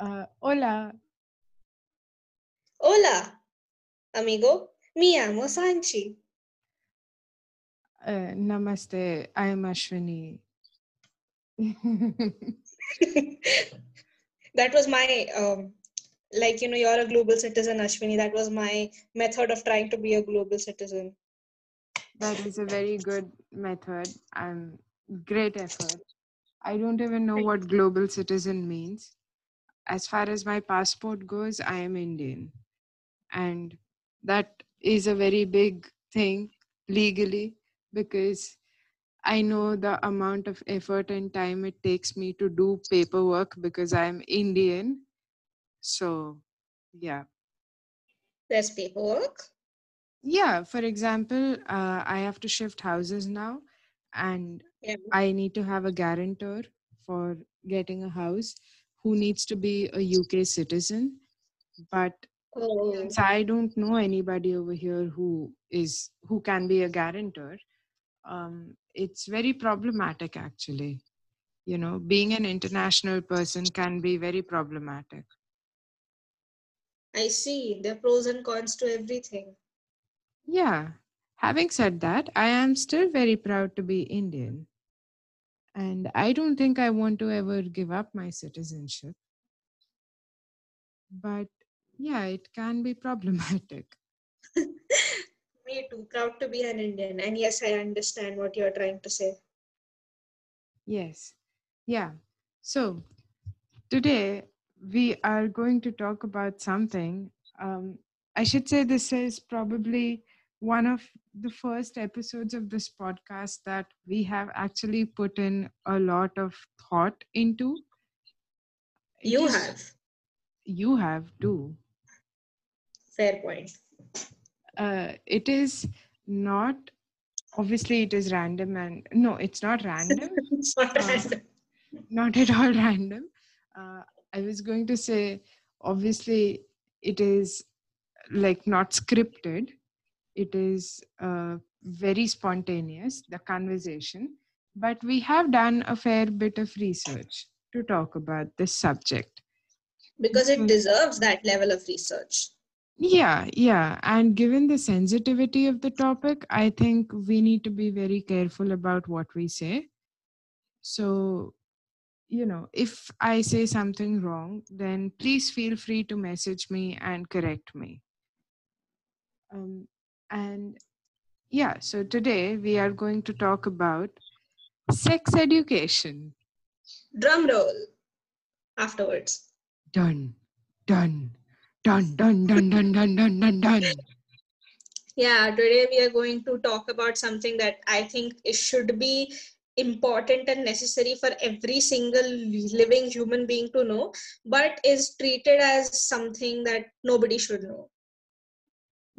Uh, hola. Hola, amigo. Mi amo Sanchi. Uh, namaste. I am Ashwini. that was my um, like you know you're a global citizen ashwini that was my method of trying to be a global citizen that is a very good method and great effort i don't even know what global citizen means as far as my passport goes i am indian and that is a very big thing legally because I know the amount of effort and time it takes me to do paperwork because I'm Indian. So, yeah. There's paperwork? Yeah. For example, uh, I have to shift houses now and yeah. I need to have a guarantor for getting a house who needs to be a UK citizen. But oh. since I don't know anybody over here who is who can be a guarantor, um, it's very problematic actually. You know being an international person can be very problematic. I see. There are pros and cons to everything. Yeah. Having said that i am still very proud to be indian and i don't think i want to ever give up my citizenship. But yeah it can be problematic. Me too. Proud to be an indian. And yes i understand what you're trying to say. Yes. Yeah. So today we are going to talk about something um, i should say this is probably one of the first episodes of this podcast that we have actually put in a lot of thought into. You have. You have too. Fair point. Uh, it is not obviously it is random and no it's not random. It's not uh, random. not at all random. Uh, i was going to say obviously it is like not scripted it is uh, very spontaneous the conversation but we have done a fair bit of research to talk about this subject because it deserves that level of research yeah, yeah. And given the sensitivity of the topic, I think we need to be very careful about what we say. So, you know, if I say something wrong, then please feel free to message me and correct me. Um, and yeah, so today we are hmm. going to talk about sex education. Drum roll afterwards. Done, done. Dun, dun, dun, dun, dun, dun, dun, dun. Yeah, today we are going to talk about something that I think it should be important and necessary for every single living human being to know, but is treated as something that nobody should know.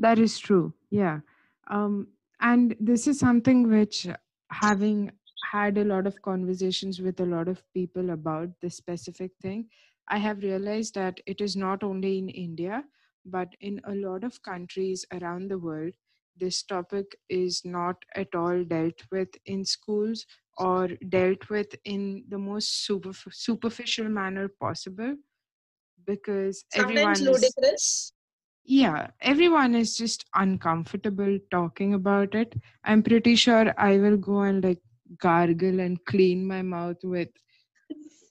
That is true. Yeah. Um, and this is something which, having had a lot of conversations with a lot of people about this specific thing, I have realized that it is not only in India, but in a lot of countries around the world, this topic is not at all dealt with in schools or dealt with in the most super, superficial manner possible because Sometimes everyone ludicrous. Yeah, everyone is just uncomfortable talking about it. I'm pretty sure I will go and like gargle and clean my mouth with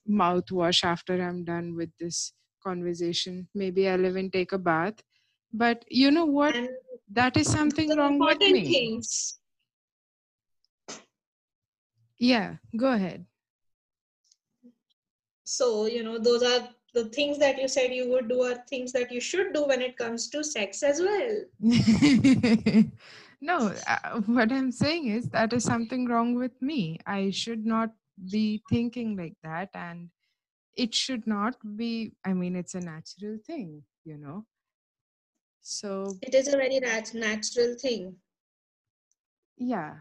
mouthwash after I'm done with this conversation. Maybe I'll even take a bath. But you know what? And that is something wrong with me. Things. Yeah, go ahead. So, you know, those are the things that you said you would do are things that you should do when it comes to sex as well. no, uh, what I'm saying is that is something wrong with me. I should not be thinking like that and it should not be i mean it's a natural thing you know so it is a very nat- natural thing yeah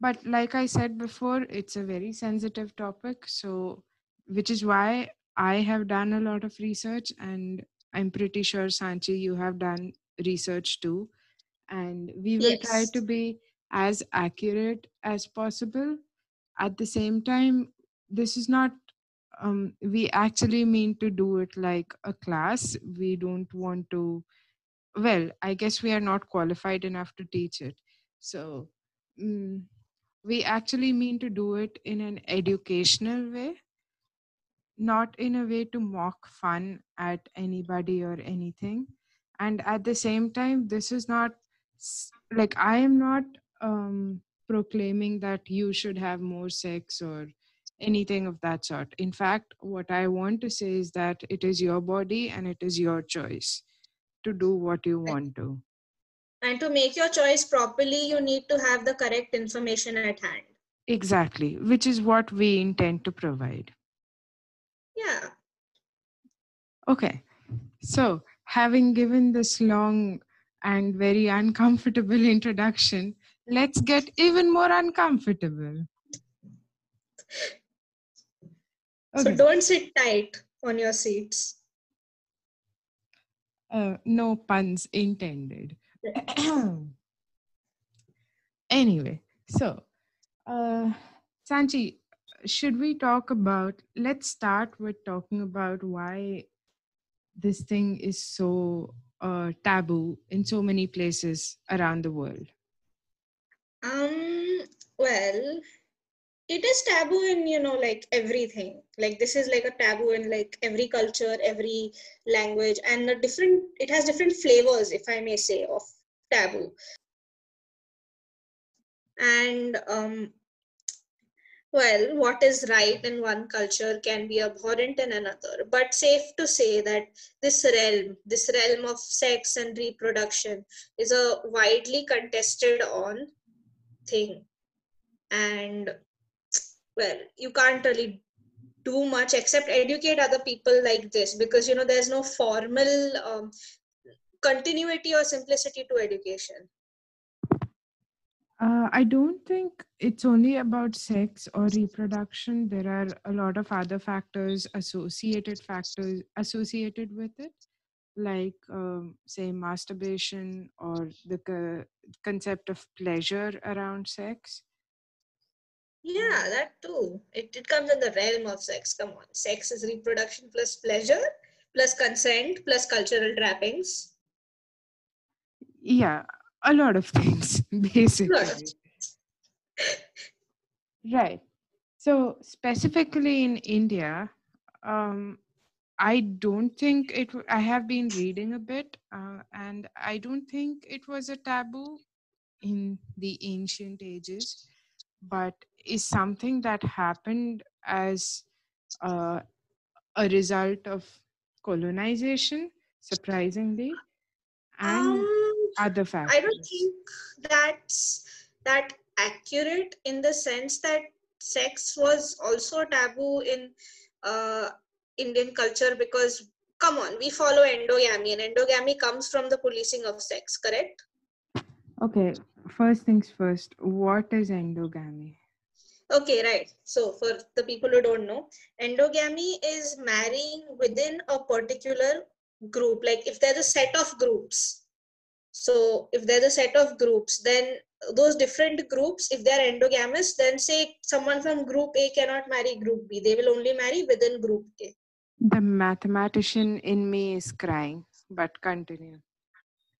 but like i said before it's a very sensitive topic so which is why i have done a lot of research and i'm pretty sure sanchi you have done research too and we will yes. try to be as accurate as possible at the same time this is not um, we actually mean to do it like a class. We don't want to, well, I guess we are not qualified enough to teach it. So mm we actually mean to do it in an educational way, not in a way to mock fun at anybody or anything. And at the same time, this is not like I am not um, proclaiming that you should have more sex or anything of that sort. In fact, what I want to say is that it is your body and it is your choice to do what you want to. And to make your choice properly, you need to have the correct information at hand. Exactly, which is what we intend to provide. Yeah. Okay, so having given this long and very uncomfortable introduction, let's get even more uncomfortable. So don't sit tight on your seats. uh, no puns intended. anyway, so uh, Sanchi, should we talk about? Let's start with talking about why this thing is so uh, taboo in so many places around the world. Um, well, it is taboo in, you know, like everything. Like this is like a taboo in like every culture, every language, and the different it has different flavors, if I may say, of taboo. And um, well, what is right in one culture can be abhorrent in another. But safe to say that this realm, this realm of sex and reproduction, is a widely contested on thing. And well, you can't really do much except educate other people like this because you know there's no formal um, continuity or simplicity to education. Uh, I don't think it's only about sex or reproduction. There are a lot of other factors, associated factors associated with it, like, um, say, masturbation or the co- concept of pleasure around sex. Yeah, that too. It, it comes in the realm of sex. Come on. Sex is reproduction plus pleasure, plus consent, plus cultural trappings. Yeah, a lot of things, basically. Right. So, specifically in India, um, I don't think it, w- I have been reading a bit, uh, and I don't think it was a taboo in the ancient ages, but is something that happened as uh, a result of colonization, surprisingly, and Um, other I don't think that's that accurate in the sense that sex was also taboo in uh, Indian culture because come on, we follow endogamy and endogamy comes from the policing of sex, correct? Okay, first things first, what is endogamy? Okay, right. So for the people who don't know, endogamy is marrying within a particular group. Like if there's a set of groups, so if there's a set of groups, then those different groups, if they're endogamous, then say someone from group A cannot marry group B. They will only marry within group A. The mathematician in me is crying, but continue.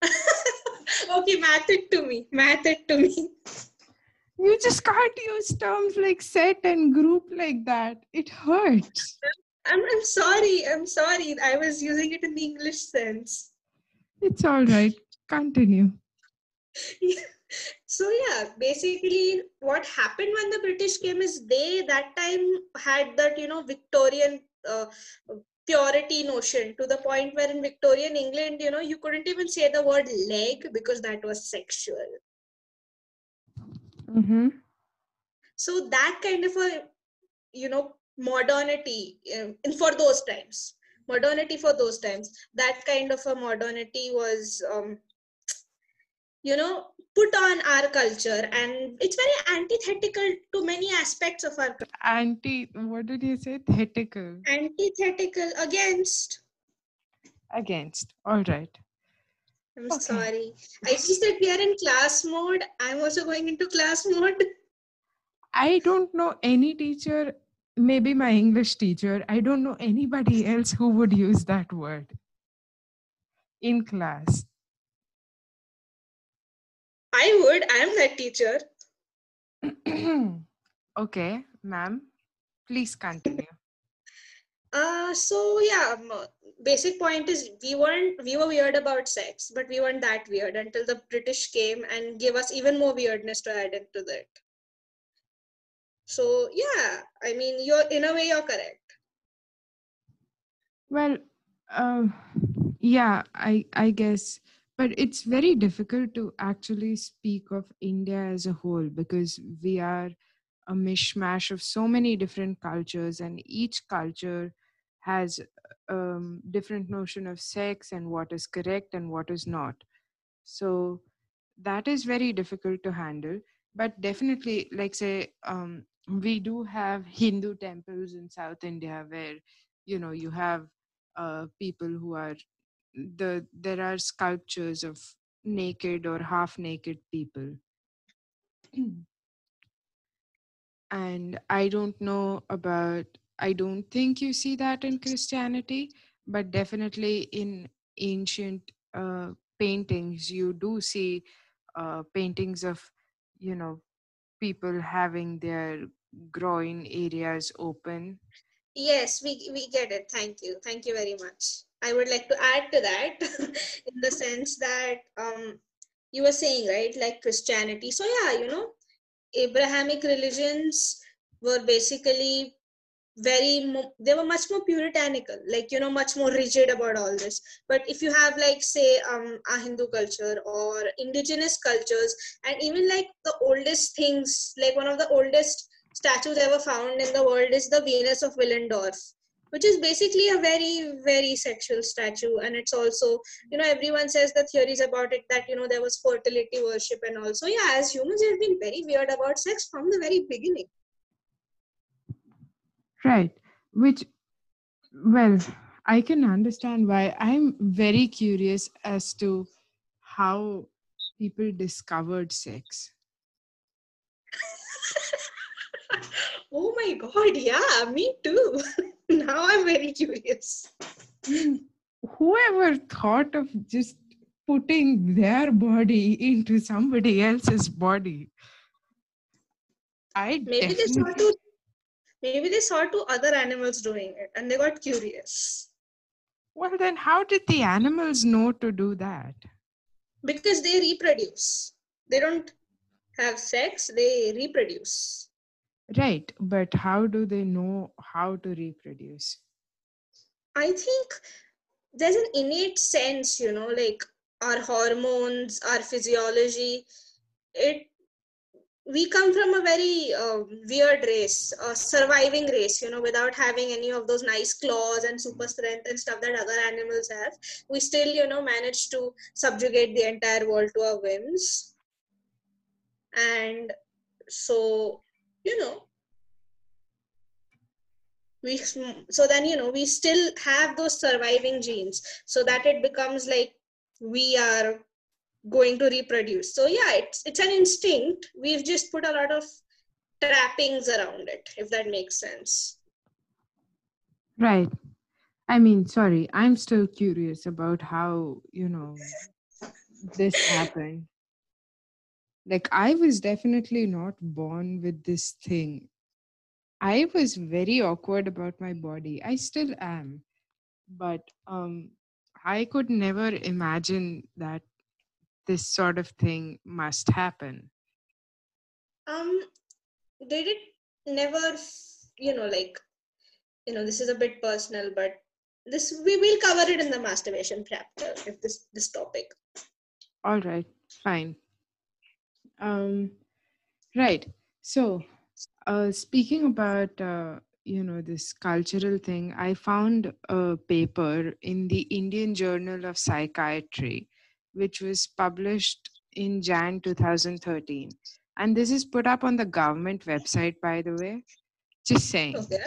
okay, math it to me. Math it to me. You just can't use terms like set and group like that. It hurts. I'm, I'm sorry. I'm sorry. I was using it in the English sense. It's all right. Continue. so yeah basically what happened when the british came is they that time had that you know victorian uh, purity notion to the point where in victorian england you know you couldn't even say the word leg because that was sexual Mm-hmm. so that kind of a you know modernity um, in for those times modernity for those times that kind of a modernity was um, you know put on our culture and it's very antithetical to many aspects of our culture. Anti, what did you say? Thetical. antithetical against Against. All right. i'm Okay. sorry i see that we are in class mode i'm also going into class mode I don't know any teacher maybe my english teacher i don't know anybody else who would use that word in class i would i am that teacher. Okay ma'am please continue. Uh so yeah um, basic point is we weren't we were weird about sex but we weren't that weird until the british came and gave us even more weirdness to add into that so yeah i mean you're in a way you're correct. Well uh, yeah i i guess but it's very difficult to actually speak of india as a whole because we are a mishmash of so many different cultures and each culture has um, different notion of sex and what is correct and what is not. So that is very difficult to handle. But definitely like say um, we do have hindu temples in south india where you know you have uh, people who are the there are sculptures of naked or half naked people and i don't know about I don't think you see that in Christianity, but definitely in ancient uh, paintings, you do see uh, paintings of, you know, people having their groin areas open. Yes, we, we get it. Thank you. Thank you very much. I would like to add to that in the sense that um, you were saying, right, like Christianity. So, yeah, you know, Abrahamic religions were basically very they were much more puritanical like you know much more rigid about all this but if you have like say um a hindu culture or indigenous cultures and even like the oldest things like one of the oldest statues ever found in the world is the venus of willendorf which is basically a very very sexual statue and it's also you know everyone says the theories about it that you know there was fertility worship and also yeah as humans we've been very weird about sex from the very beginning Right. Which, well, I can understand why. I'm very curious as to how people discovered sex. oh my god, yeah, me too. now I'm very curious. whoever thought of just putting their body into somebody else's body? I maybe they saw to maybe they saw two other animals doing it and they got curious well then how did the animals know to do that because they reproduce they don't have sex they reproduce right but how do they know how to reproduce i think there's an innate sense you know like our hormones our physiology it we come from a very uh, weird race, a surviving race, you know, without having any of those nice claws and super strength and stuff that other animals have. We still, you know, manage to subjugate the entire world to our whims. And so, you know, we so then you know we still have those surviving genes so that it becomes like we are going to reproduce. So yeah it's it's an instinct. We've just put a lot of trappings around it if that makes sense. Right. I mean sorry i'm still curious about how you know this happened like i was definitely not born with this thing i was very awkward about my body i still am but um i could never imagine that this sort of thing must happen? Um, did it never, you know, like, you know, this is a bit personal, but this we will cover it in the masturbation chapter if this this topic. All right, fine. Um, right. So, uh, speaking about uh, you know this cultural thing, I found a paper in the Indian Journal of Psychiatry which was published in Jan 2013. And this is put up on the government website, by the way. Just saying. Okay.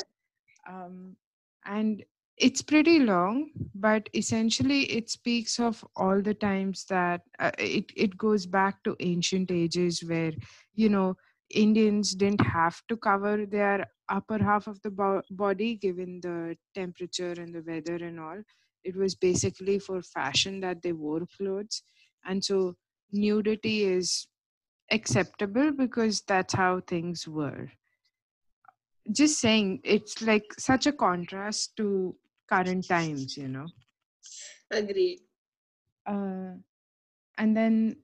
Um, and it's pretty long, but essentially it speaks of all the times that uh, it, it goes back to ancient ages where, you know, Indians didn't have to cover their upper half of the bo- body given the temperature and the weather and all. It was basically for fashion that they wore clothes. And so nudity is acceptable because that's how things were. Just saying, it's like such a contrast to current times, you know. agree Uh, and then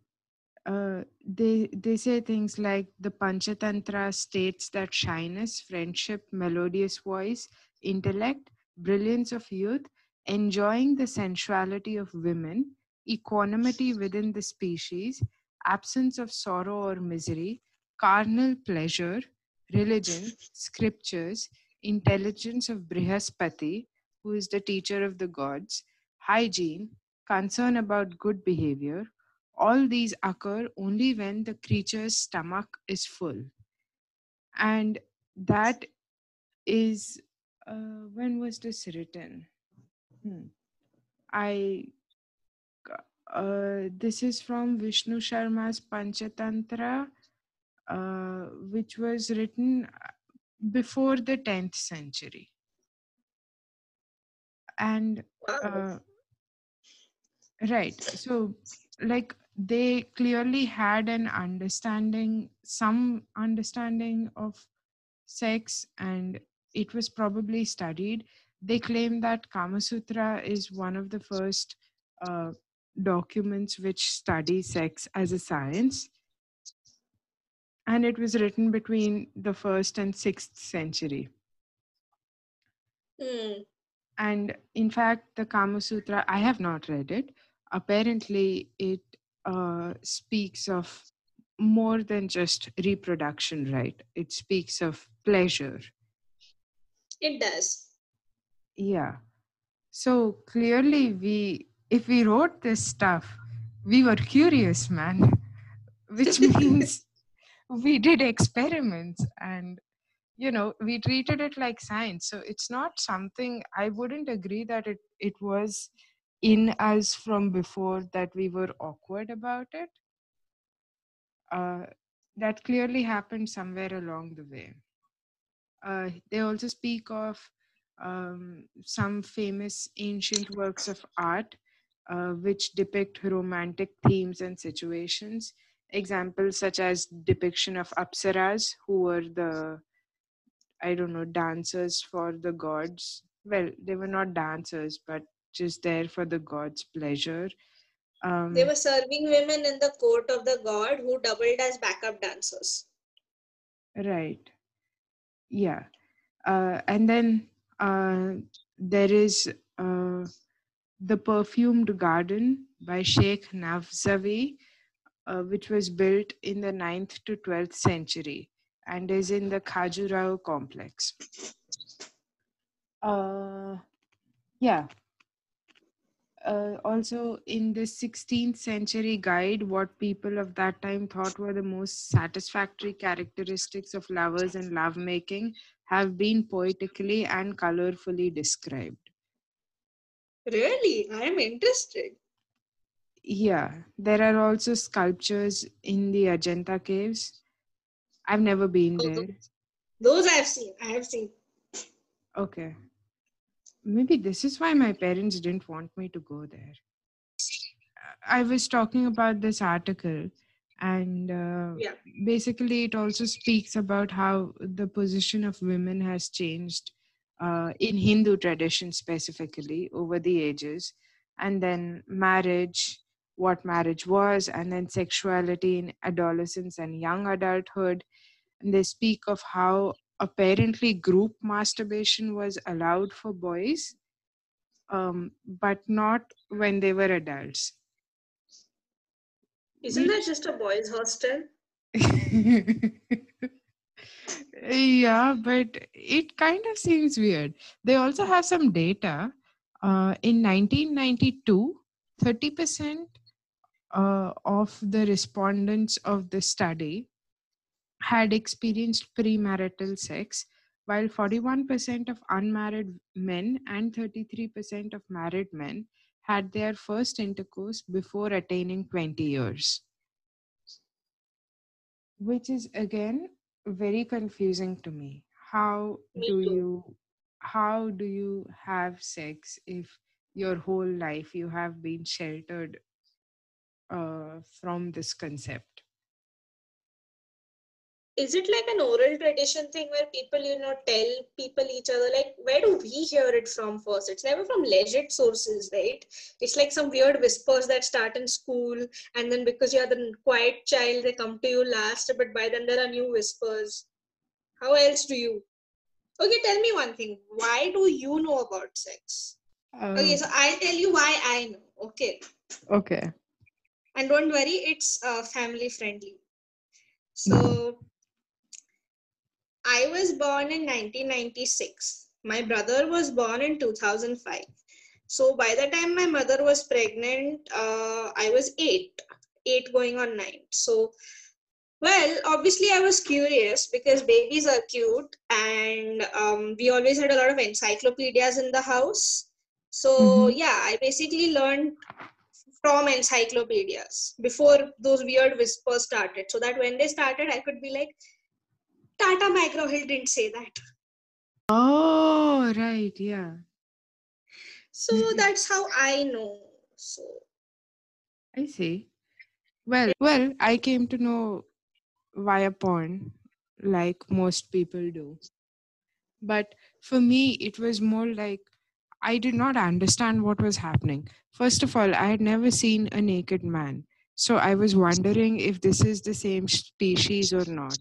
uh, they they say things like the Panchatantra states that shyness, friendship, melodious voice, intellect, brilliance of youth, enjoying the sensuality of women, equanimity within the species, absence of sorrow or misery, carnal pleasure, religion, scriptures, intelligence of Brihaspati, who is the teacher of the gods, hygiene, concern about good behavior, all these occur only when the creature's stomach is full. And that is, uh, when was this written? Hmm. I, uh, this is from Vishnu Sharma's Panchatantra, uh, which was written before the 10th century. And, uh, right, so like they clearly had an understanding some understanding of sex and it was probably studied. They claim that kama sutra is one of the first uh, documents which study sex as a science. And it was written between the first and sixth century. Hmm. And in fact the kama sutra i have not read it. Apparently it uh, speaks of more than just reproduction right? It speaks of pleasure. It does. yeah. So clearly we if we wrote this stuff we were curious man. Which means we did experiments and you know we treated it like science. So it's not something i wouldn't agree that it it was in us from before that we were awkward about it. Uh, that clearly happened somewhere along the way. Uh, they also speak of um, some famous ancient works of art uh, which depict romantic themes and situations. Examples such as depiction of apsaras who were the i don't know dancers for the gods. Well they were not dancers but just there for the gods pleasure. Um, They were serving women in the court of the god who doubled as backup dancers. right. Yeah. Uh, and then uh, there is uh, the perfumed garden by sheikh nafzavi uh, which was built in the 9th to 12th century and is in the khajuraho complex. Uh, yeah. Uh, also in the 16th century guide what people of that time thought were the most satisfactory characteristics of lovers and lovemaking have been poetically and colorfully described. Really? I am interested. yeah. There are also sculptures in the ajanta caves i've never been there Those I've seen. I have seen. okay maybe this is why my parents didn't want me to go there i was talking about this article and uh, Yeah. basically it also speaks about how the position of women has changed uh, in hindu tradition specifically over the ages and then marriage what marriage was and then sexuality in adolescence and young adulthood and they speak of how apparently group masturbation was allowed for boys um, but not when they were adults Isn't that just a boys' hostel? yeah, but it kind of seems weird. They also have some data. Uh, in 1992, 30% uh, of the respondents of the study had experienced premarital sex, while 41% of unmarried men and 33% of married men had their first intercourse before attaining 20 years which is again very confusing to me. How do you how do you have sex if your whole life you have been sheltered uh, from this concept? is it like an oral tradition thing where people you know tell people each other like where do we hear it from first? It's never from legit sources right? It's like some weird whispers that start in school and then because you're the quiet child they come to you last but by then there are new whispers. How else do you? Okay tell me one thing. Why do you know about sex? Okay Um, so i'll tell you why i know okay? Okay. And don't worry it's uh, family friendly so I was born in 1996. My brother was born in 2005. So by the time my mother was pregnant, uh, I was eight, eight going on nine. So, well, obviously I was curious because babies are cute, and um, we always had a lot of encyclopedias in the house. So Mhm. yeah, I basically learned from encyclopedias before those weird whispers started, so that when they started, I could be like, Tata McGraw-Hill didn't say that. Oh, right. Yeah. So mm-hmm. that's how I know. So I see. Well, well, I came to know via porn, like most people do. But for me, it was more like I did not understand what was happening. First of all, I had never seen a naked man. So I was wondering if this is the same species or not.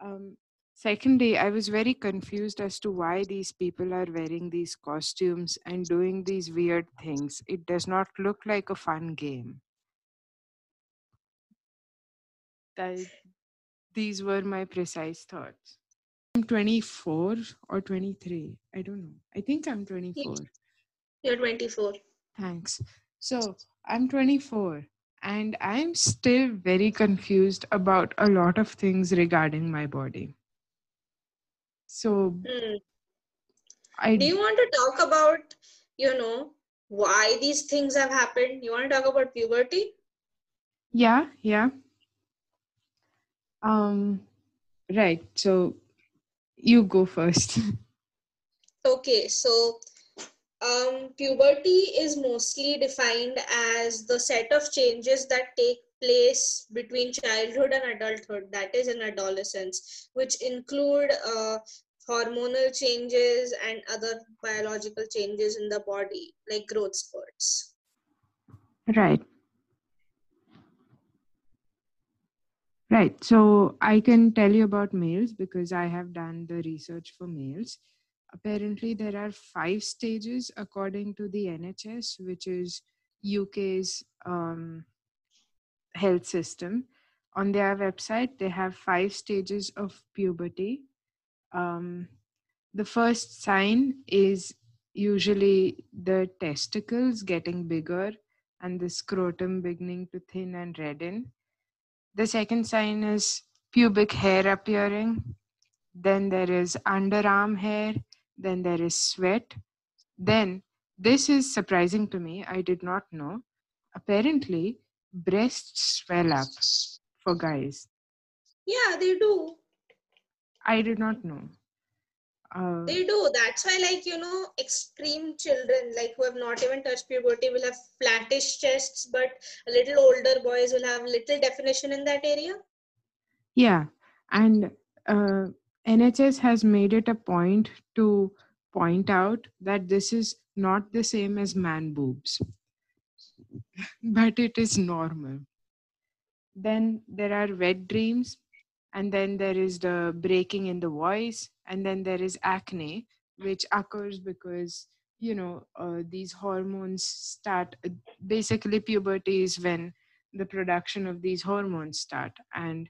Um, secondly, I was very confused as to why these people are wearing these costumes and doing these weird things. It does not look like a fun game. These were my precise thoughts. I'm 24 or 23. I don't know. I think I'm 24. you're 24. Thanks. So I'm 24 and I'm still very confused about a lot of things regarding my body. So. I Do you want to talk about, you know, why these things have happened? You want to talk about puberty? yeah, yeah. Um right. So you go first. Okay, so um, puberty is mostly defined as the set of changes that take place between childhood and adulthood, that is, in adolescence, which include uh, hormonal changes and other biological changes in the body, like growth spurts. right. Right. So I can tell you about males because I have done the research for males. Apparently, there are five stages according to the NHS, which is UK's um, health system. On their website, they have five stages of puberty. Um, the first sign is usually the testicles getting bigger and the scrotum beginning to thin and redden. The second sign is pubic hair appearing. Then there is underarm hair. Then there is sweat. Then, this is surprising to me. I did not know. Apparently, breasts swell up for guys. Yeah, they do. I did not know. Uh, They do. That's why, like, you know, extreme children, like who have not even touched puberty, will have flattish chests, but a little older boys will have little definition in that area. yeah, and uh, NHS has made it a point to point out that this is not the same as man boobs, but it is normal. Then there are wet dreams, and then there is the breaking in the voice, and then there is acne, which occurs because you know uh, these hormones start. uh, Basically, puberty is when the production of these hormones start, and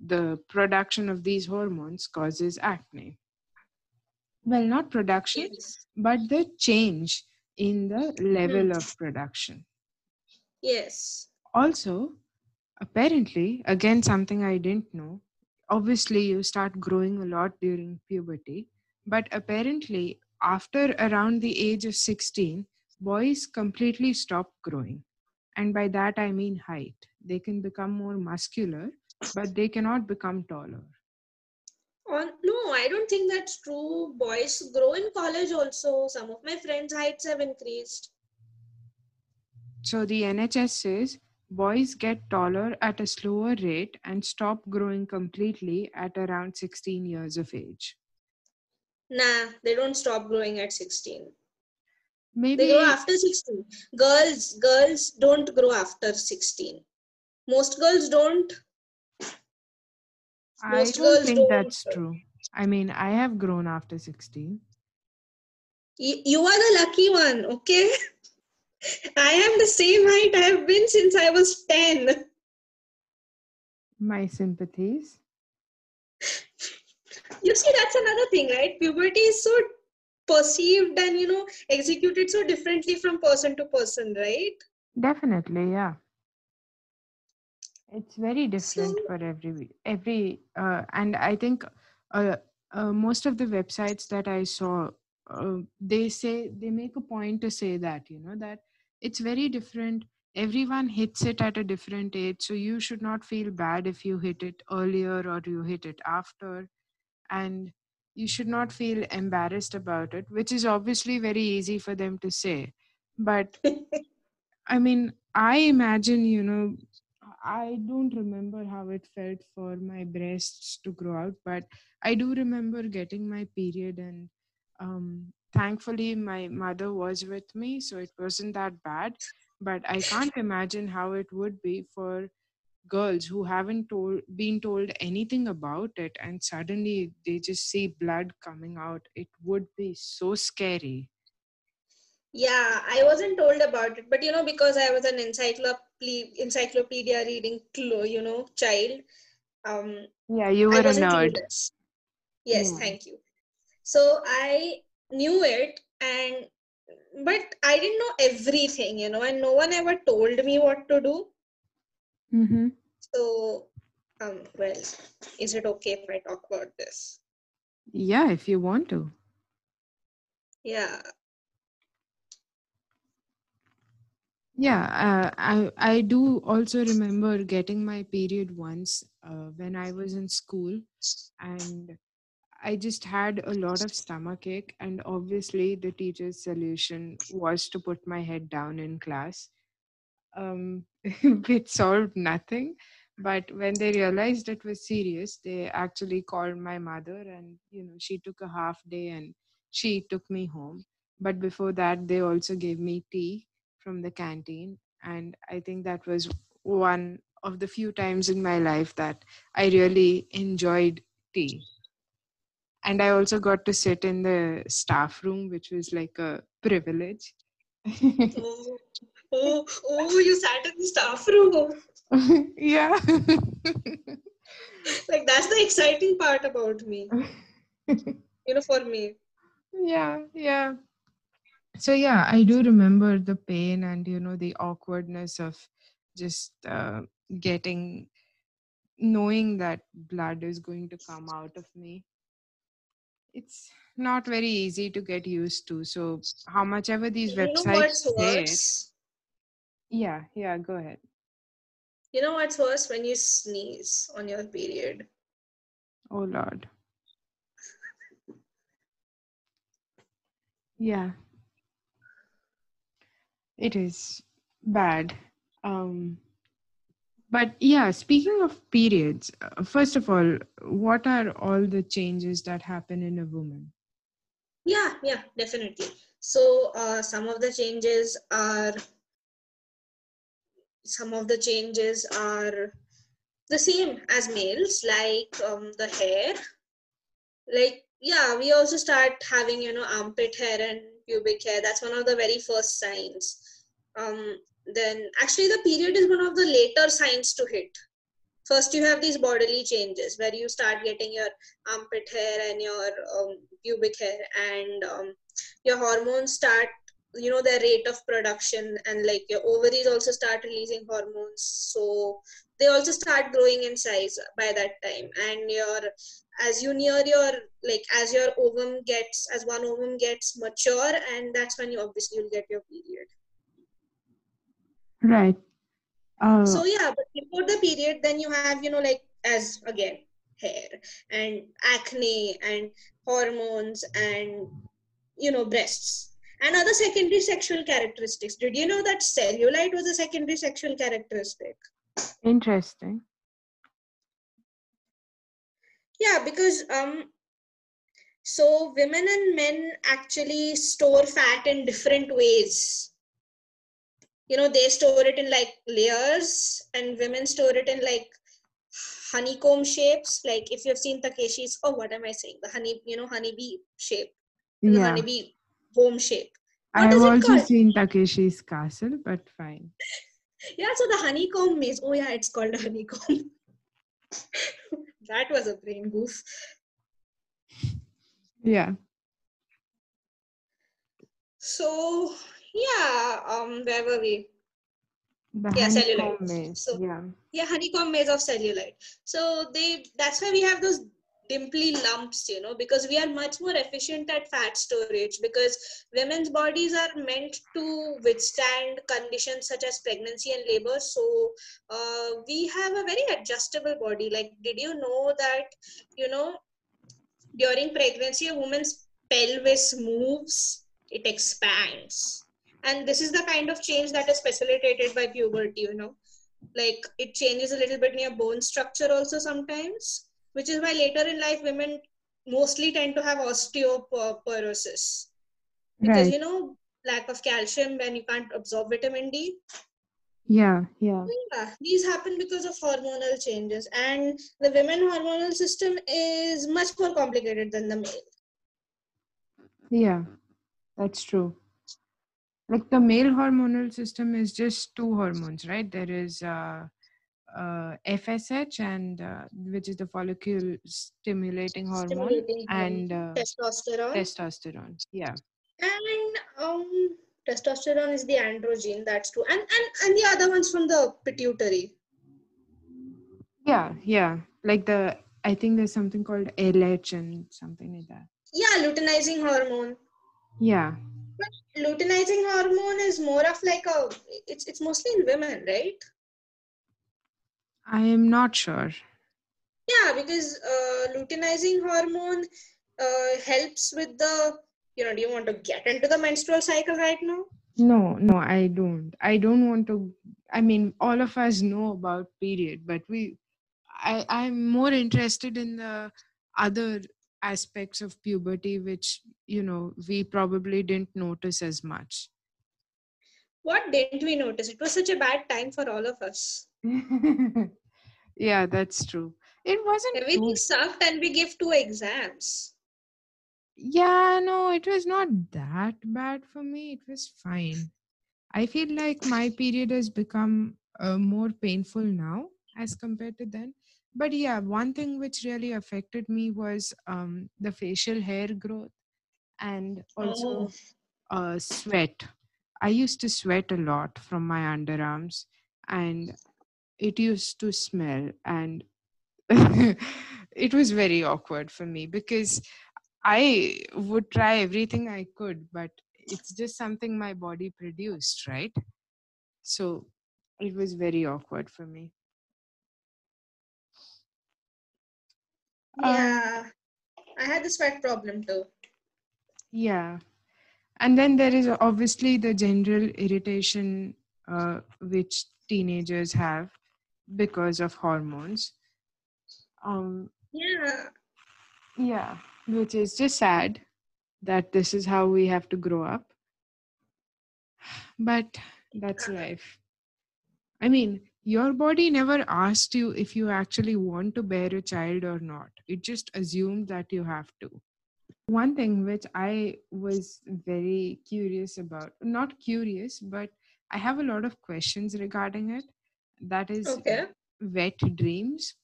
the production of these hormones causes acne. Well, not production, Yes. but the change in the level of production. Yes. Also, apparently, again, something I didn't know. Obviously, you start growing a lot during puberty, but apparently, after around the age of 16, boys completely stop growing. And by that, I mean height. They can become more muscular, but they cannot become taller. On no, I don't think that's true. Boys grow in college also. Some of my friends' heights have increased. So the NHS says boys get taller at a slower rate and stop growing completely at around 16 years of age. Nah, they don't stop growing at 16. Maybe They grow after 16. Girls, girls don't grow after 16. Most girls don't. I most don't girls think don't- that's true. I mean, I have grown after 16. You, you are the lucky one, okay? I am the same height I have been since I was 10. My sympathies. You see, that's another thing, right? Puberty is so perceived and, you know, executed so differently from person to person, right? Definitely, yeah. It's very different So- for every every uh, and I think uh, uh, most of the websites that I saw uh, they say they make a point to say that you know that it's very different. Everyone hits it at a different age so you should not feel bad if you hit it earlier or you hit it after. And you should not feel embarrassed about it which is obviously very easy for them to say. But I mean, I imagine, you know, I don't remember how it felt for my breasts to grow out, but I do remember getting my period, and um, thankfully, my mother was with me, so it wasn't that bad. But I can't imagine how it would be for girls who haven't told, been told anything about it, and suddenly they just see blood coming out. It would be so scary. Yeah, I wasn't told about it, but you know, because I was an encyclopedia, encyclopedia reading, clo- you know, child, um, Yeah, you were a nerd. Yes, Yeah. thank you. So I knew it, and but I didn't know everything, you know, and no one ever told me what to do. Mm-hmm. So, um, well, is it okay if I talk about this? Yeah, if you want to. Yeah. Yeah, uh, I I do also remember getting my period once uh, when I was in school, and I just had a lot of stomach ache, and obviously the teacher's solution was to put my head down in class, um, solved nothing. But when they realized it was serious, they actually called my mother, and you know she took a half day and she took me home. But before that, they also gave me tea from the canteen, and I think that was one of the few times in my life that I really enjoyed tea and i also got to sit in the staff room which was like a privilege. Oh, oh, oh, you sat in the staff room. yeah. Like that's the exciting part about me, you know, for me. yeah yeah. So yeah i do remember the pain and you know the awkwardness of just uh, getting knowing that blood is going to come out of me it's not very easy to get used to so how much ever these You websites worse? yeah yeah go ahead You know what's worse when you sneeze on your period. Oh Lord. Yeah, it is bad. Um, but yeah, speaking of periods, uh, first of all, what are all the changes that happen in a woman? Yeah, yeah, definitely. So uh, some of the changes are some of the changes are the same as males, like um, the hair. Like yeah, we also start having you know armpit hair and pubic hair. That's one of the very first signs. Um, then actually the period is one of the later signs to hit. First, you have these bodily changes where you start getting your armpit hair and your um, pubic hair, and um, your hormones start you know their rate of production and like your ovaries also start releasing hormones so they also start growing in size by that time and your as you near your like as your ovum gets as one ovum gets mature and that's when you obviously you'll get your period Right. Uh, so yeah but before the period then you have you know like as again hair and acne and hormones and you know breasts and other secondary sexual characteristics did you know that cellulite was a secondary sexual characteristic Interesting. yeah because um so women and men actually store fat in different ways you know they store it in like layers and women store it in like honeycomb shapes. Like if you've seen takeshi's oh what am i saying? The honey you know honeybee shape. The Yeah. honeybee home shape. I've also seen Takeshi's Castle, but fine. yeah so the honeycomb maze. Oh yeah it's called a honeycomb. That was a brain goof. Yeah. so yeah um where were we The Yeah, cellulite. maze. So- yeah. yeah honeycomb maze of cellulite so they that's why we have those dimply lumps you know because we are much more efficient at fat storage because women's bodies are meant to withstand conditions such as pregnancy and labor so uh, we have a very adjustable body like did you know that you know during pregnancy a woman's pelvis moves it expands and this is the kind of change that is facilitated by puberty you know like it changes a little bit in your bone structure also sometimes which is why later in life women mostly tend to have osteoporosis because Right. you know lack of calcium when you can't absorb vitamin d Yeah. Yeah. yeah, these happen because of hormonal changes and the women hormonal system is much more complicated than the male Yeah. That's true. Like the male hormonal system is just two hormones, right? There is uh, uh, FSH and uh, which is the follicle stimulating hormone Stimulating and uh, testosterone testosterone. Yeah. and um testosterone is the androgen that's true and and and the other ones from the pituitary Yeah. Yeah. Like the I think there's something called LH and something like that. yeah luteinizing hormone Yeah. Luteinizing hormone is more of like a it's it's mostly in women right I am not sure. yeah because uh, luteinizing hormone uh, helps with the you know do you want to get into the menstrual cycle right now No, no, I don't. I don't want to. I mean, all of us know about period, but we, I, I'm more interested in the other aspects of puberty, which you know we probably didn't notice as much. what didn't we notice it was such a bad time for all of us yeah, that's true. It wasn't. everything too- sucked and we gave two exams yeah, no, it was not that bad for me. It was fine. I feel like my period has become uh, more painful now as compared to then. But yeah, one thing which really affected me was um, the facial hair growth and also Oh. uh, sweat. I used to sweat a lot from my underarms and it used to smell and it was very awkward for me because I would try everything I could, but it's just something my body produced, right? So it was very awkward for me. Um, yeah i had the sweat problem too Yeah. And then there is obviously the general irritation uh, which teenagers have because of hormones. Um, yeah yeah, which is just sad that this is how we have to grow up. But that's life. I mean, your body never asked you if you actually want to bear a child or not. It just assumed that you have to. One thing which I was very curious about, not curious, but I have a lot of questions regarding it. That is okay wet dreams.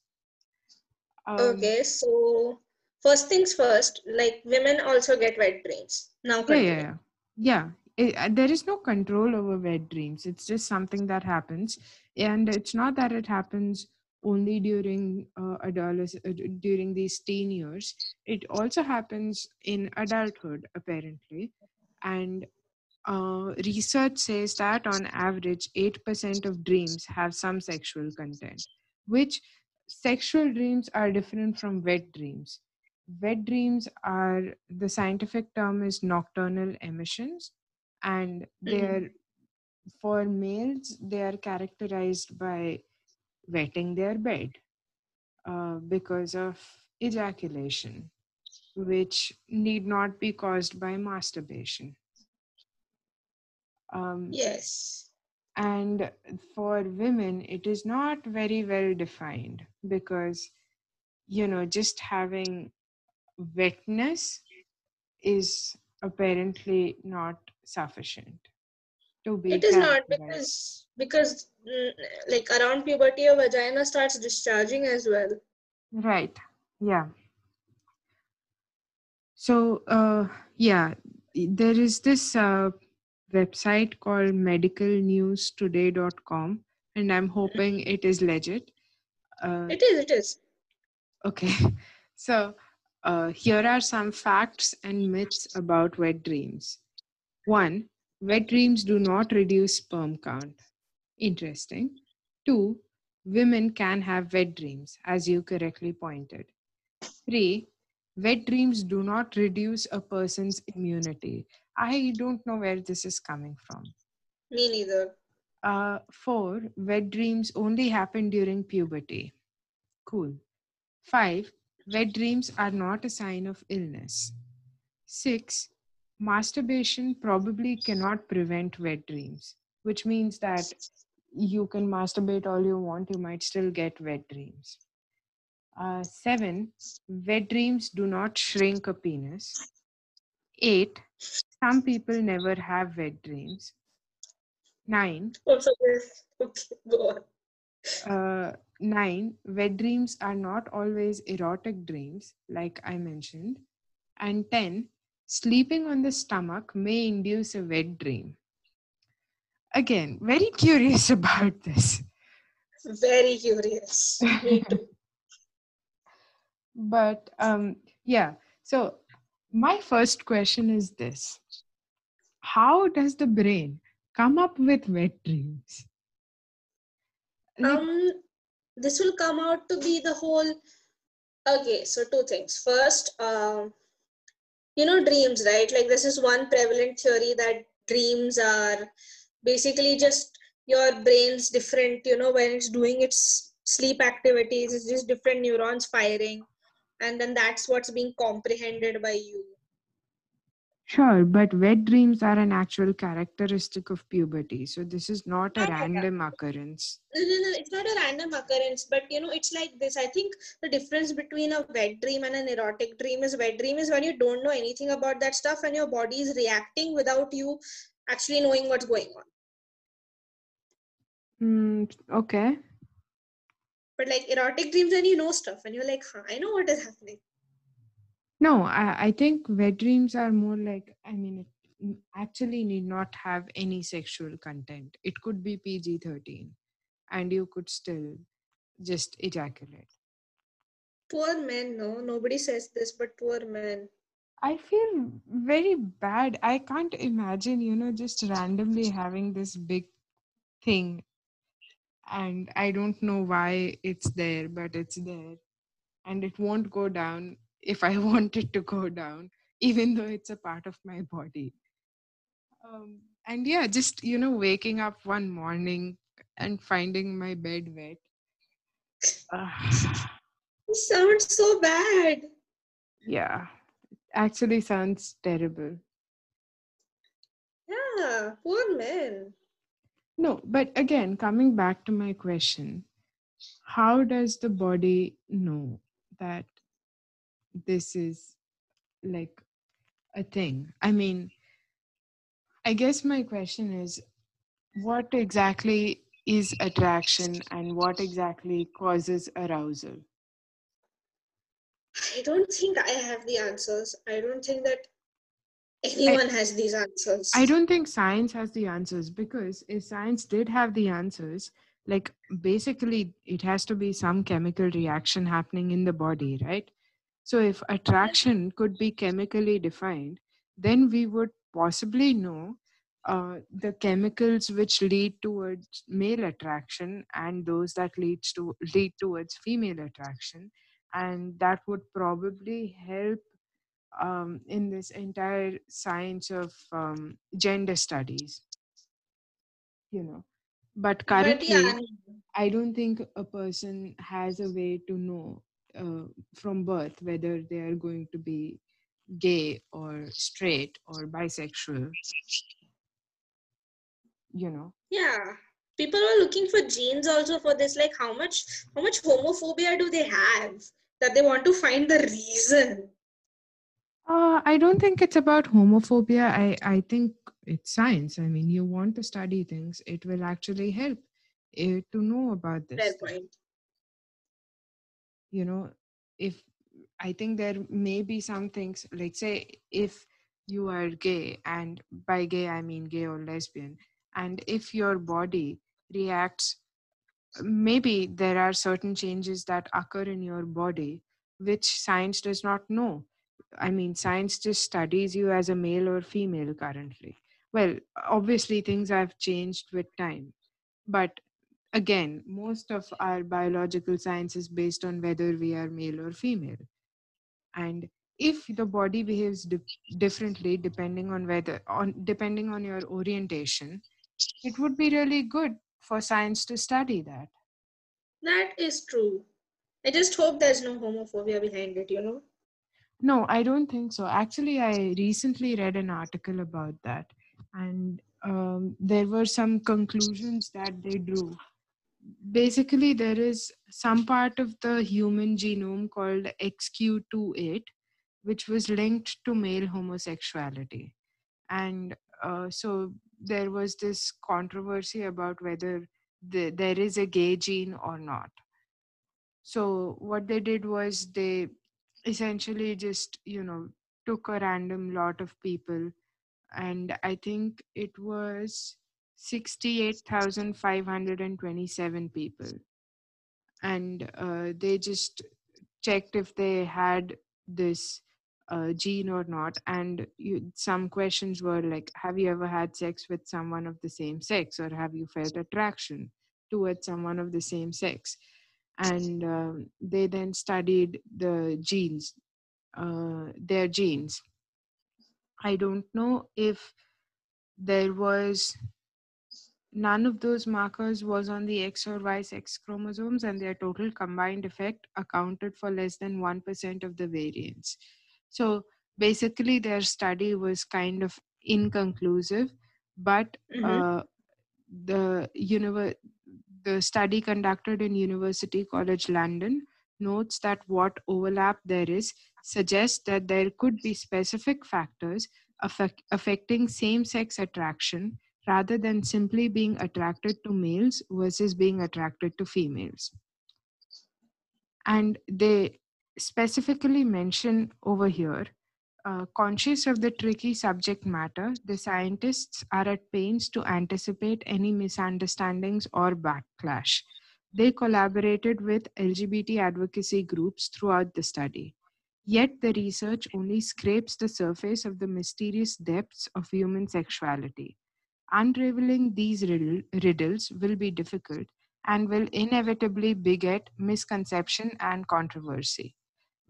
Um, okay so first things first like women also get wet dreams now continue. yeah yeah, yeah. It- there is no control over wet dreams. It's just something that happens. And it's not that it happens only during uh, adolescence uh, during these teen years. It also happens in adulthood apparently. And uh, research says that on average 8% of dreams have some sexual content which sexual dreams are different from wet dreams. Wet dreams are the scientific term is nocturnal emissions, and they're for males they are characterized by wetting their bed uh, because of ejaculation, which need not be caused by masturbation. Um, Yes. and for women it is not very well defined because you know just having wetness is apparently not sufficient to be It is not because because mm, like around puberty your vagina starts discharging as well. right yeah so uh yeah there is this uh, website called medicalnewstoday.com and i'm hoping it is legit uh, It is, it is. Okay, so uh, here are some facts and myths about wet dreams. One, wet dreams do not reduce sperm count. Interesting. Two, women can have wet dreams, as you correctly pointed. Three, wet dreams do not reduce a person's immunity. I don't know where this is coming from. Me neither. Uh, four, wet dreams only happen during puberty. Cool. Five, wet dreams are not a sign of illness. Six, masturbation probably cannot prevent wet dreams, which means that you can masturbate all you want, you might still get wet dreams. Uh, seven, wet dreams do not shrink a penis. Eight, some people never have wet dreams. Nine. Okay, go on. uh, nine, wet dreams are not always erotic dreams, like I mentioned. And 10, sleeping on the stomach may induce a wet dream. Again, very curious about this. Very curious. Me too. But um, yeah, so my first question is this How does the brain come up with wet dreams? Like, um this will come out to be the whole okay so two things first um you know dreams right? Like this is one prevalent theory that dreams are basically just your brain's different you know when it's doing its sleep activities it's just different neurons firing and then that's what's being comprehended by you Sure, but wet dreams are an actual characteristic of puberty. So this is not a random occurrence. no, no, no, it's not a random occurrence, but you know, it's like this. I think the difference between a wet dream and an erotic dream is wet dream is when you don't know anything about that stuff and your body is reacting without you actually knowing what's going on. Mm, okay. But like erotic dreams, when you know stuff and you're like, huh, I know what is happening. No, I, I think wet dreams are more like, I mean, it actually need not have any sexual content. It could be PG 13 and you could still just ejaculate. Poor men, no, nobody says this, but poor men. I feel very bad. I can't imagine, you know, just randomly having this big thing and I don't know why it's there, but it's there. And it won't go down if I wanted to go down, even though it's a part of my body. Um, and yeah, just, you know, waking up one morning and finding my bed wet. It sounds so bad. yeah, actually sounds terrible. Yeah, poor men. No, but again, coming back to my question, how does the body know that this is like a thing? I mean, I guess my question is what exactly is attraction and what exactly causes arousal? I don't think I have the answers. I don't think that anyone has these answers. I don't think science has the answers because if science did have the answers, like basically it has to be some chemical reaction happening in the body, right? So if attraction could be chemically defined, then we would possibly know uh, the chemicals which lead towards male attraction and those that leads to lead towards female attraction. And that would probably help um, in this entire science of um, gender studies you know. But currently but yeah i don't think a person has a way to know uh, from birth whether they are going to be gay or straight or bisexual you know? Yeah. People are looking for genes also for this like how much how much homophobia do they have that they want to find the reason? Uh, i don't think it's about homophobia. I i think it's science. I mean you want to study things. It will actually help uh, to know about this fair point you know if i think there may be some things like say if you are gay and by gay i mean gay or lesbian and if your body reacts maybe there are certain changes that occur in your body which science does not know. I mean science just studies you as a male or female currently. Well obviously things have changed with time but again most of our biological science is based on whether we are male or female. And if the body behaves di- differently depending on whether on depending on your orientation it would be really good for science to study that. That is true. I just hope there's no homophobia behind it you know? No i don't think so. Actually i recently read an article about that. And um, there were some conclusions that they drew basically there is some part of the human genome called xq28 which was linked to male homosexuality. And uh, so there was this controversy about whether the, there is a gay gene or not. So what they did was they essentially just you know took a random lot of people. And i think it was 68527 people. And uh, they just checked if they had this uh, gene or not and you, some questions were like have you ever had sex with someone of the same sex or have you felt attraction towards someone of the same sex? And um, they then studied the genes uh, their genes. I don't know if there was none of those markers was on the X or Y sex chromosomes, and their total combined effect accounted for less than 1% of the variance. So basically, their study was kind of inconclusive, but Mhm. uh, the univer- the study conducted in University College London notes that what overlap there is suggests that there could be specific factors affect- affecting same-sex attraction rather than simply being attracted to males versus being attracted to females. And they specifically mention over here uh, conscious of the tricky subject matter, the scientists are at pains to anticipate any misunderstandings or backlash. They collaborated with LGBT advocacy groups throughout the study. Yet the research only scrapes the surface of the mysterious depths of human sexuality. Unraveling these riddle- riddles will be difficult and will inevitably beget misconception and controversy.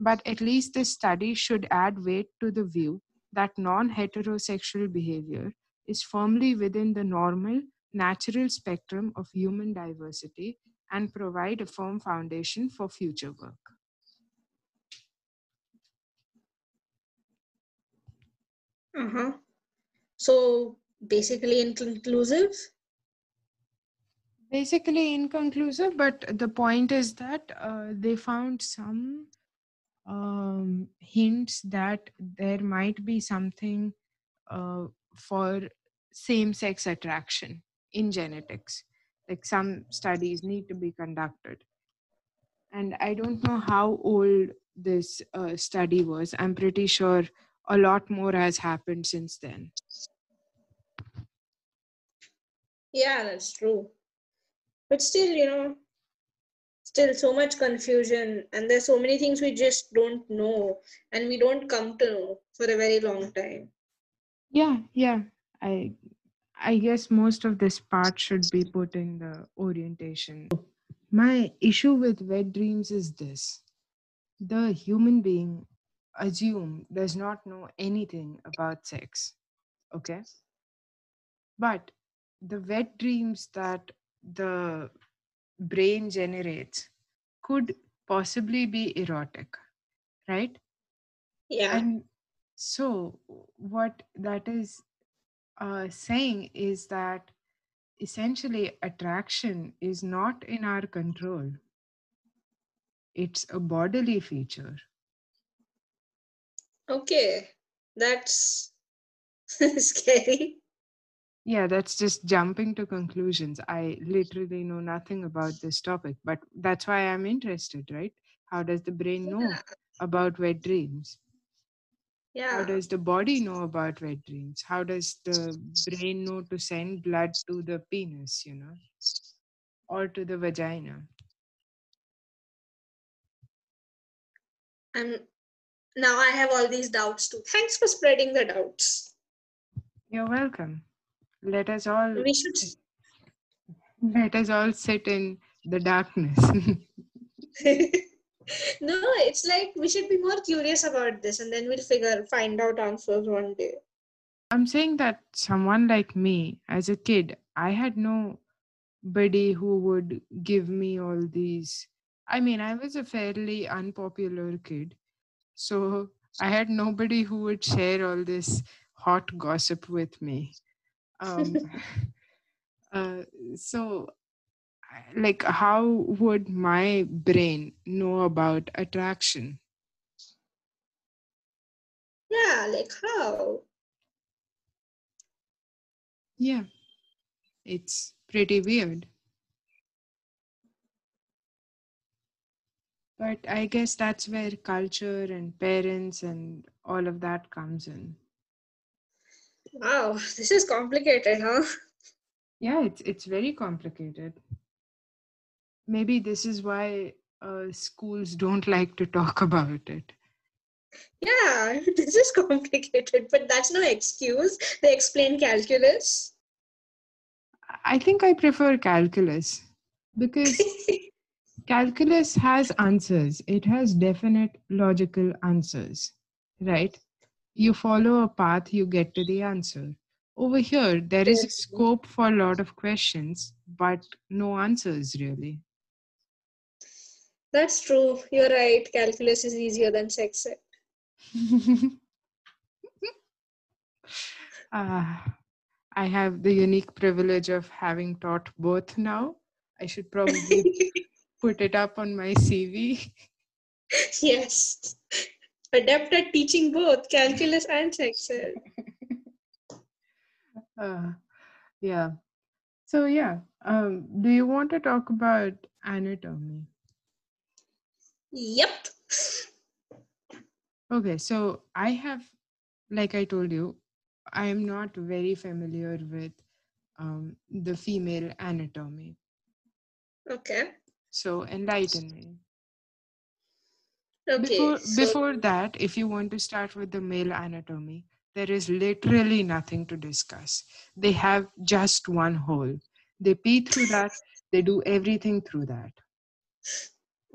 But at least this study should add weight to the view that non heterosexual behavior is firmly within the normal, natural spectrum of human diversity and provide a firm foundation for future work. uh-huh so basically inclusive Basically, inconclusive, but the point is that uh, they found some um, hints that there might be something uh, for same sex attraction in genetics. Like some studies need to be conducted. And I don't know how old this uh, study was. I'm pretty sure a lot more has happened since then. Yeah that's true but still you know still so much confusion and there's so many things we just don't know and we don't come to know for a very long time Yeah, yeah, I I guess most of this part should be put in the orientation. My issue with wet dreams is this the human being assume does not know anything about sex. Okay. But the wet dreams that the brain generates could possibly be erotic, right? Yeah. And so, what that is uh, saying is that essentially attraction is not in our control, it's a bodily feature. Okay. That's scary. Yeah, that's just jumping to conclusions. I literally know nothing about this topic, but that's why I'm interested, right? How does the brain know Yeah. about wet dreams? Yeah. How Yeah. does the body know about wet dreams? How does the brain know to send blood to the penis, you know, or to the vagina? And now I have all these doubts too. Thanks for spreading the doubts. You're welcome. Let us all We should let us all sit in the darkness. no, it's like we should be more curious about this and then we'll figure find out answers one day. I'm saying that someone like me, as a kid, I had nobody who would give me all these. I mean, I was a fairly unpopular kid. So I had nobody who would share all this hot gossip with me. Um, uh, so, like, how would my brain know about attraction? Yeah, like how? Yeah, it's pretty weird. But I guess that's where culture and parents and all of that comes in. Wow, this is complicated, huh? Yeah, it's it's very complicated. Maybe this is why uh, schools don't like to talk about it. Yeah, this is complicated, but that's no excuse. They explain calculus. I think I prefer calculus because calculus has answers. It has definite logical answers, right? You follow a path, you get to the answer. Over here, there is a scope for a lot of questions, but no answers really. That's true. You're right. Calculus is easier than sex ed. Ah, I have the unique privilege of having taught both now. I should probably put it up on my CV. yes. Adept at teaching both calculus and sex ed. Uh, yeah. So yeah. Um, do you want to talk about anatomy? Yep. Okay. So I have, like I told you, I am not very familiar with um, the female anatomy. Okay. So enlighten me. Okay. Before so- before that, if you want to start with the male anatomy, there is literally nothing to discuss. They have just one hole. They pee through that. They do everything through that.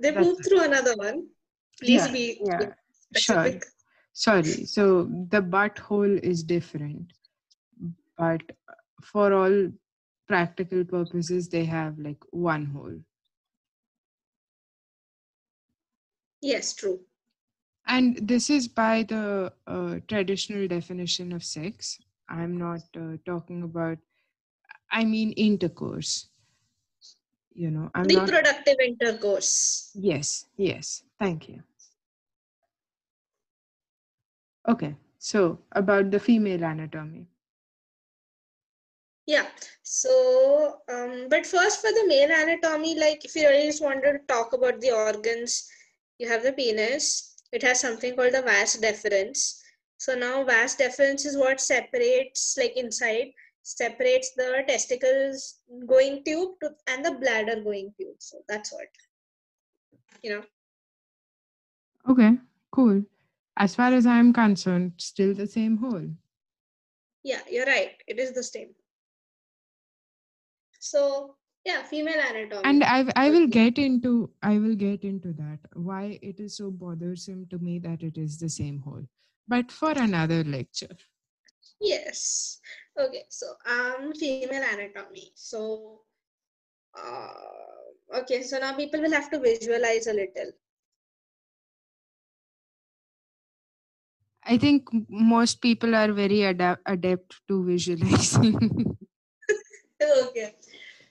they that's move it. through another one. Please Yeah, be yeah, Sure. Sorry. So the butthole is different, but for all practical purposes, they have like one hole. Yes, true. And this is by the uh, traditional definition of sex. I'm not uh, talking about, I mean, intercourse. You know, I'm not. Reproductive intercourse. Yes, yes. Thank you. Okay, so about the female anatomy. Yeah. So, um, but first for the male anatomy, like if you really just wanted to talk about the organs, you have the penis. It has something called the vas deferens. So now vas deferens is what separates, like inside, separates the testicles going tube to, and the bladder going tube. So that's what, you know. Okay, cool. As far as I'm concerned, still the same hole. Yeah, you're right. It is the same. So yeah, female anatomy. and I, I will get into i will get into that why it is so bothersome to me that it is the same hole but for another lecture Yes. Okay. So um, female anatomy. So uh, okay. So now people will have to visualize a little. i think most people are very ada- adept to visualizing okay.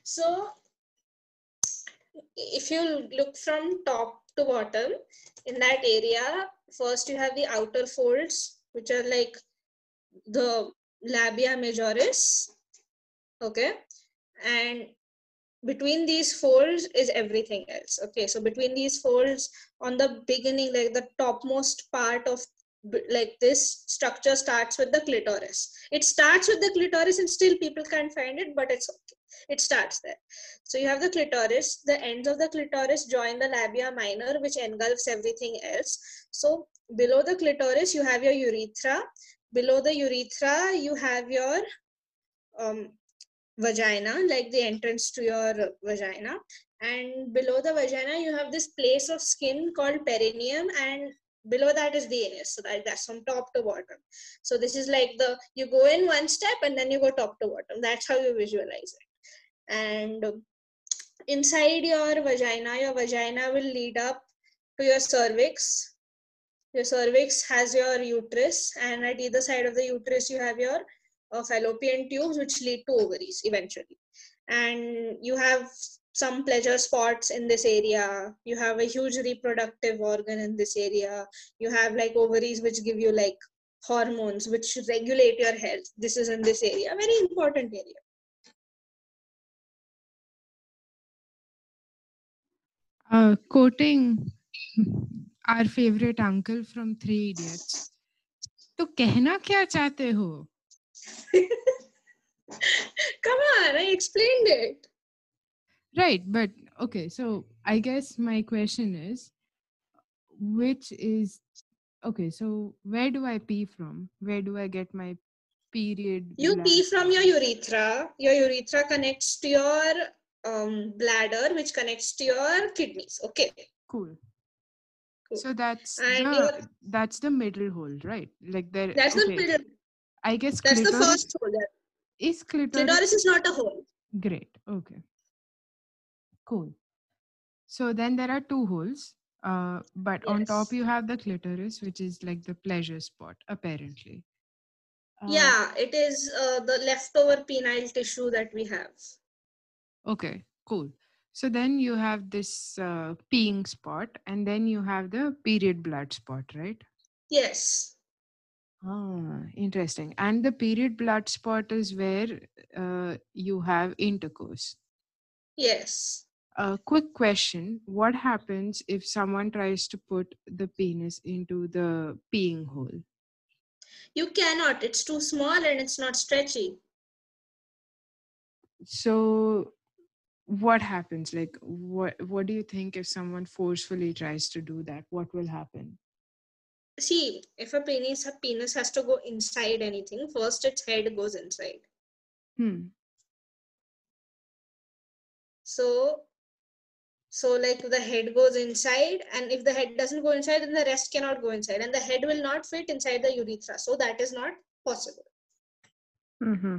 So if you look from top to bottom in that area, first you have the outer folds, which are like the labia majoris. Okay. And between these folds is everything else. Okay. So between these folds, on the beginning, like the topmost part of like this structure starts with the clitoris. It starts with the clitoris, and still people can't find it, but it's okay. It starts there. So you have the clitoris. The ends of the clitoris join the labia minor, which engulfs everything else. So below the clitoris, you have your urethra. Below the urethra, you have your um, vagina, like the entrance to your vagina. And below the vagina, you have this place of skin called perineum, and below that is the anus. So that, that's from top to bottom. So this is like the you go in one step and then you go top to bottom. That's how you visualize it. And inside your vagina, your vagina will lead up to your cervix. Your cervix has your uterus, and at either side of the uterus, you have your uh, fallopian tubes, which lead to ovaries eventually. And you have some pleasure spots in this area. You have a huge reproductive organ in this area. You have like ovaries, which give you like hormones, which regulate your health. This is in this area, very important area. uh, quoting our favorite uncle from three idiots तो कहना क्या चाहते हो Come on, I explained it. right but okay so i guess my question is which is okay so where do i pee from where do i get my period You blood? pee from your urethra. Your urethra connects to your um, bladder, which connects to your kidneys. Okay. cool Cool. so that's And the your- that's the middle hole right like there That's the middle. i guess That's the first hole. Is clitoris clitoris is not a hole. Great. Okay. Cool. So then there are two holes. Uh, but on top you have the clitoris, which is like the pleasure spot, apparently. Uh, yeah, it is uh, the leftover penile tissue that we have. Okay. Cool. So then you have this uh, peeing spot, and then you have the period blood spot, right? Yes. Ah, interesting. And the period blood spot is where uh, you have intercourse. Yes. A quick question What happens if someone tries to put the penis into the peeing hole? You cannot. It's too small and it's not stretchy. So, what happens? Like, what, what do you think if someone forcefully tries to do that? What will happen? See, if a penis a penis has to go inside anything, first its head goes inside. Hmm. So so like the head goes inside, and if the head doesn't go inside, then the rest cannot go inside, and the head will not fit inside the urethra. So that is not possible. Mm-hmm.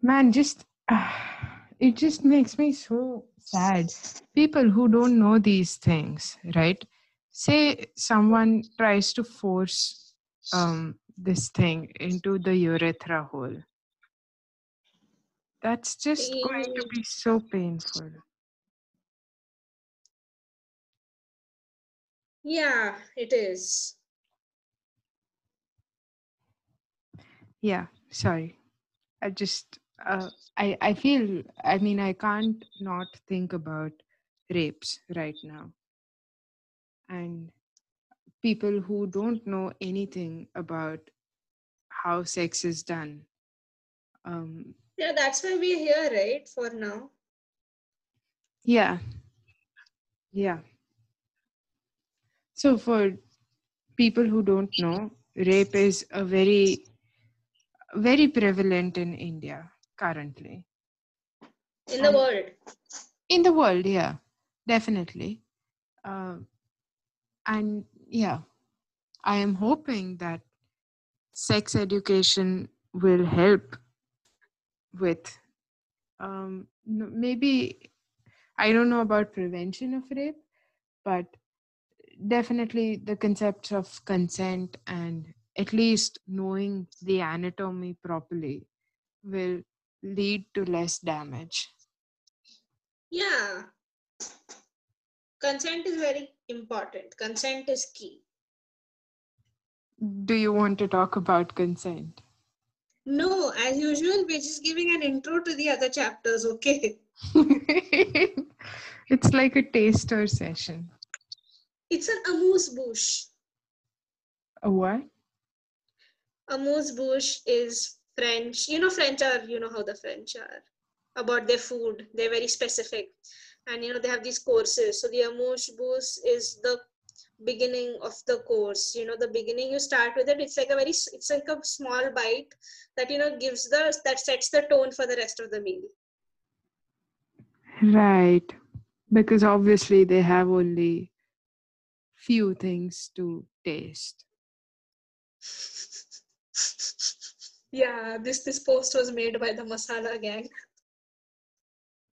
Man, just it just makes me so sad. People who don't know these things, right? Say someone tries to force um, this thing into the urethra hole. That's just going to be so painful. Yeah, it is. Yeah, sorry. I just uh, I I feel I mean I can't not think about rapes right now. And people who don't know anything about how sex is done. Um Yeah, that's why we're here, right? For now. yeah. Yeah. So for people who don't know, rape is a very very prevalent in India currently. in the And- world. in the world yeah definitely uh, and yeah i am hoping that sex education will help with um, maybe i don't know about prevention of rape but definitely the concepts of consent and at least knowing the anatomy properly will lead to less damage Yeah. Consent is very important. Consent is key. do you want to talk about consent No, as usual, we're just giving an intro to the other chapters, okay? it's like a taster session. It's an amuse bouche. A what? Amuse bouche is French. You know, French are, you know how the French are about their food. They're very specific. And, you know, they have these courses. So the amuse bouche is the beginning of the course you know the beginning you start with it it's like a very it's like a small bite that you know gives the that sets the tone for the rest of the meal Right. Because obviously they have only few things to taste. yeah this this post was made by the masala gang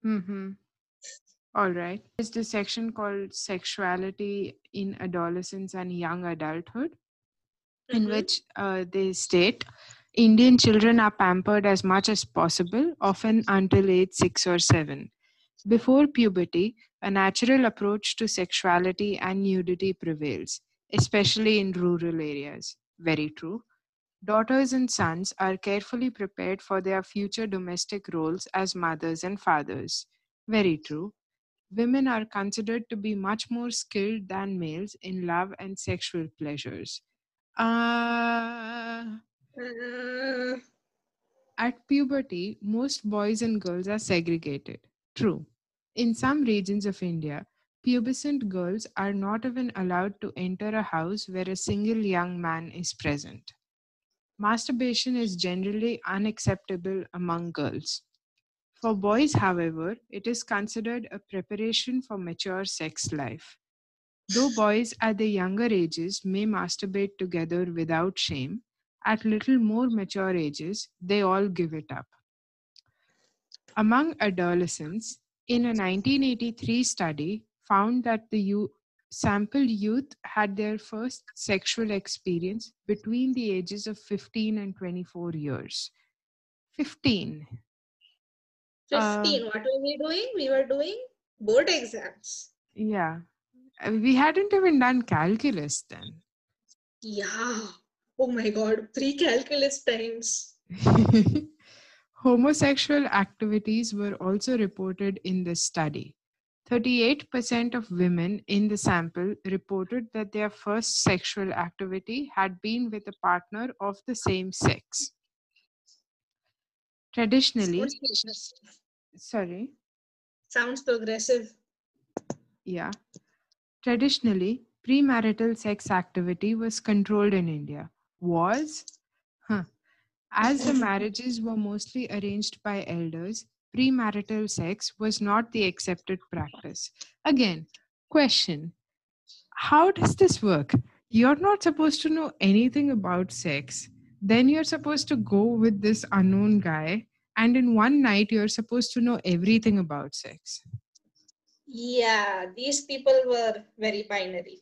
Mm-hmm. All right. There's the section called Sexuality in Adolescence and Young Adulthood. in Mhm. which uh, they state Indian children are pampered as much as possible, often until age six or seven. Before puberty, a natural approach to sexuality and nudity prevails, especially in rural areas. Very true. Daughters and sons are carefully prepared for their future domestic roles as mothers and fathers. Very true. Women are considered to be much more skilled than males in love and sexual pleasures. Uh, Uh, at puberty, most boys and girls are segregated. True. In some regions of India, pubescent girls are not even allowed to enter a house where a single young man is present. Masturbation is generally unacceptable among girls. For boys, however, it is considered a preparation for mature sex life. Though boys at the younger ages may masturbate together without shame, at little more mature ages, they all give it up. Among adolescents, in a 1983 study, found that the you- sampled youth had their first sexual experience between the ages of 15 and 24 years. 15. 15 what were we doing we were doing board exams Yeah. We hadn't even done calculus then. yeah oh my god pre-calculus times Homosexual activities were also reported in the study. 38% of women in the sample reported that their first sexual activity had been with a partner of the same sex. Traditionally, sorry, sounds progressive yeah. Traditionally, premarital sex activity was controlled in India. Was? Huh. As the marriages were mostly arranged by elders, premarital sex was not the accepted practice. Again, question How does this work? You're not supposed to know anything about sex. Then you're supposed to go with this unknown guy, and in one night, you're supposed to know everything about sex. yeah these people were very binary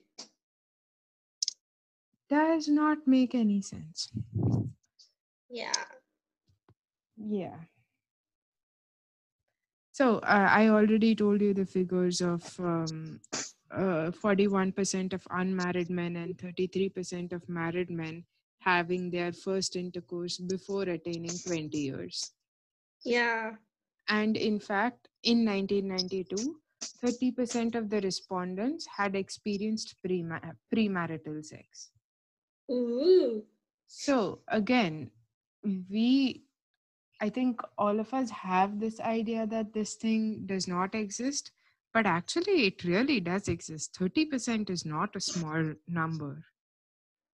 Does not make any sense. yeah Yeah. So uh, I already told you the figures of um, uh, 41% of unmarried men and 33% of married men having their first intercourse before attaining 20 years. yeah And in fact, in 1992, 30% of the respondents had experienced prema- premarital sex. Ooh. So again, we, I think all of us have this idea that this thing does not exist, but actually it really does exist. 30% is not a small number.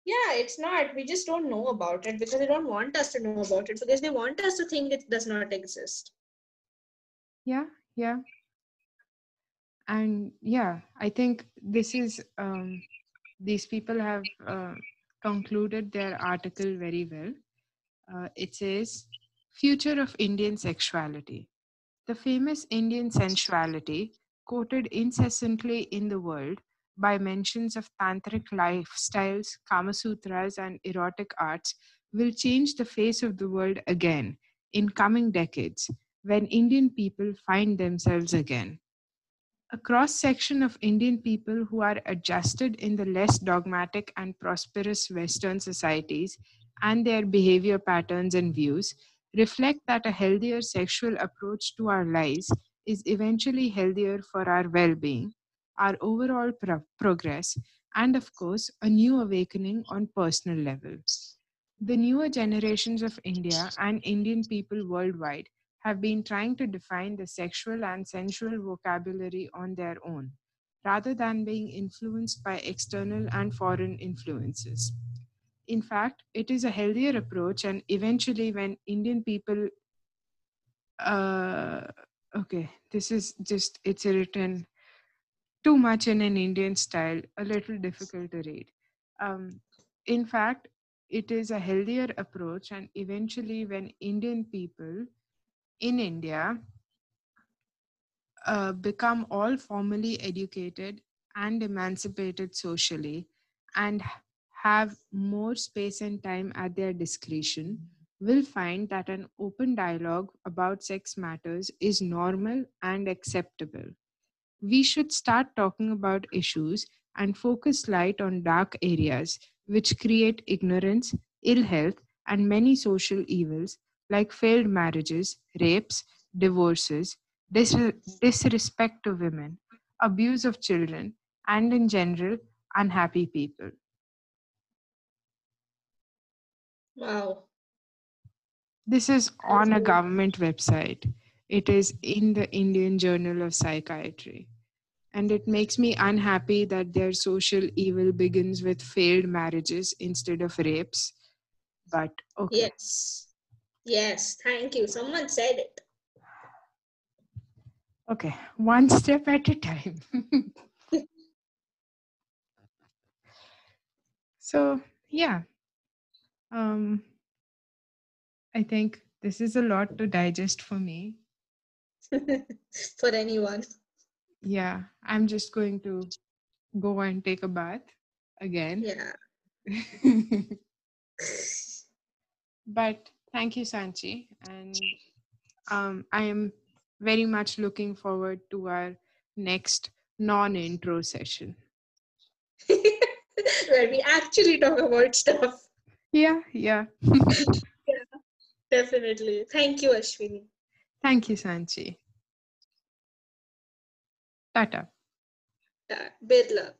yeah it's not we just don't know about it because they don't want us to know about it because they want us to think it does not exist yeah yeah and yeah i think this is um, these people have uh, concluded their article very well uh, it says future of indian sexuality. The famous indian sensuality quoted incessantly in the world by mentions of tantric lifestyles kama sutras and erotic arts will change the face of the world again in coming decades when indian people find themselves again. A cross section of Indian people who are adjusted in the less dogmatic and prosperous Western societies and their behavior patterns and views reflect that a healthier sexual approach to our lives is eventually healthier for our well being, our overall pro- progress, and of course, a new awakening on personal levels. The newer generations of India and Indian people worldwide have been trying to define the sexual and sensual vocabulary on their own, rather than being influenced by external and foreign influences. In fact, it is a healthier approach, and eventually, when Indian people, uh, okay, this is just, it's written too much in an Indian style, a little difficult to read. Um, in fact, it is a healthier approach, and eventually, when Indian people in India uh, become all formally educated and emancipated socially and have more space and time at their discretion will find that an open dialogue about sex matters is normal and acceptable. We should start talking about issues and focus light on dark areas which create ignorance, ill health, and many social evils like failed marriages, rapes, divorces, dis- disrespect to women, abuse of children, and in general, unhappy people. Wow. This is on a government website. It is in the Indian Journal of Psychiatry. And it makes me unhappy that their social evil begins with failed marriages instead of rapes. But okay. Yes. Yes. Thank you. Someone said it. Okay, one step at a time. so, yeah. Um I think this is a lot to digest for me. For anyone. Yeah, I'm just going to go and take a bath again. Yeah. but thank you, Sanchi. And um, I am very much looking forward to our next non intro session. Where we actually talk about stuff. Yeah, yeah. Definitely. Thank you, Ashwini. Thank you, Sanchi. Tata. Luck.